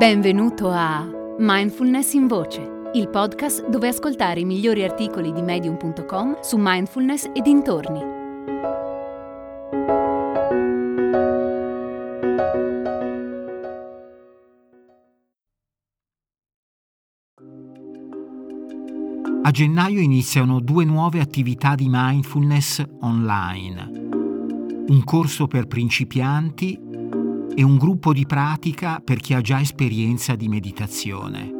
Benvenuto a Mindfulness in Voce, il podcast dove ascoltare i migliori articoli di medium.com su mindfulness e dintorni. A gennaio iniziano due nuove attività di mindfulness online. Un corso per principianti e un gruppo di pratica per chi ha già esperienza di meditazione.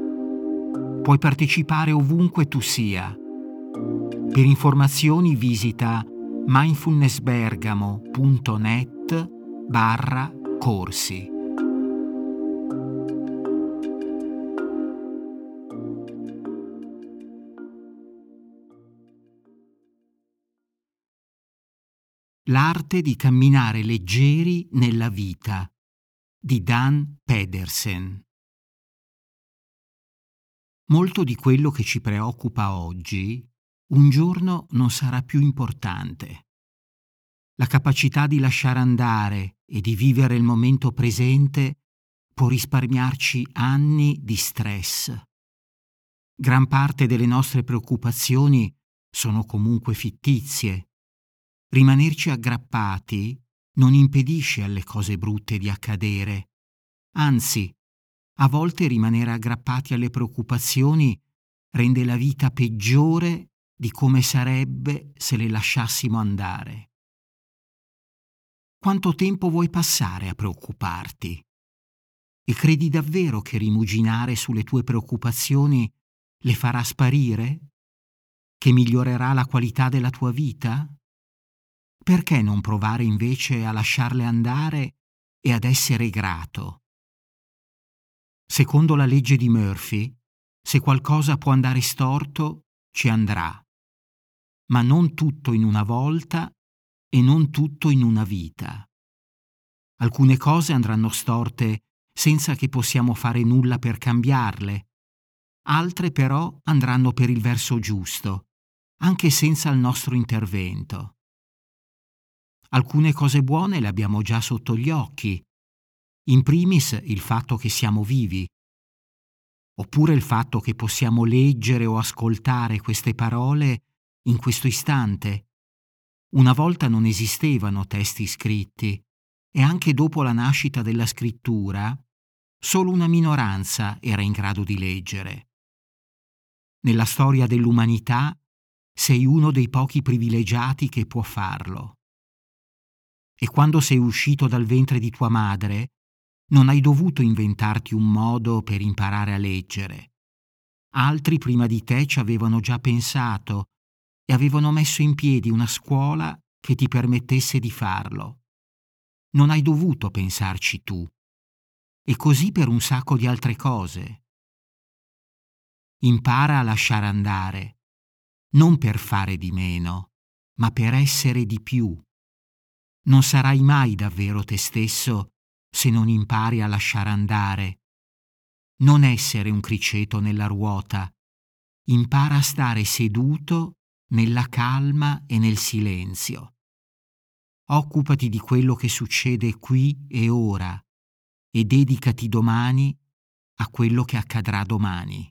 Puoi partecipare ovunque tu sia. Per informazioni visita mindfulnessbergamo.net barra corsi. L'arte di camminare leggeri nella vita di Dan Pedersen. Molto di quello che ci preoccupa oggi un giorno non sarà più importante. La capacità di lasciare andare e di vivere il momento presente può risparmiarci anni di stress. Gran parte delle nostre preoccupazioni sono comunque fittizie. Rimanerci aggrappati non impedisce alle cose brutte di accadere. Anzi, a volte rimanere aggrappati alle preoccupazioni rende la vita peggiore di come sarebbe se le lasciassimo andare. Quanto tempo vuoi passare a preoccuparti? E credi davvero che rimuginare sulle tue preoccupazioni le farà sparire? Che migliorerà la qualità della tua vita? Perché non provare invece a lasciarle andare e ad essere grato? Secondo la legge di Murphy, se qualcosa può andare storto, ci andrà, ma non tutto in una volta e non tutto in una vita. Alcune cose andranno storte senza che possiamo fare nulla per cambiarle, altre però andranno per il verso giusto, anche senza il nostro intervento. Alcune cose buone le abbiamo già sotto gli occhi. In primis il fatto che siamo vivi. Oppure il fatto che possiamo leggere o ascoltare queste parole in questo istante. Una volta non esistevano testi scritti e anche dopo la nascita della scrittura solo una minoranza era in grado di leggere. Nella storia dell'umanità sei uno dei pochi privilegiati che può farlo e quando sei uscito dal ventre di tua madre, non hai dovuto inventarti un modo per imparare a leggere. Altri prima di te ci avevano già pensato e avevano messo in piedi una scuola che ti permettesse di farlo. Non hai dovuto pensarci tu. E così per un sacco di altre cose. Impara a lasciare andare, non per fare di meno, ma per essere di più non sarai mai davvero te stesso se non impari a lasciare andare. Non essere un criceto nella ruota. Impara a stare seduto nella calma e nel silenzio. Occupati di quello che succede qui e ora e dedicati domani a quello che accadrà domani.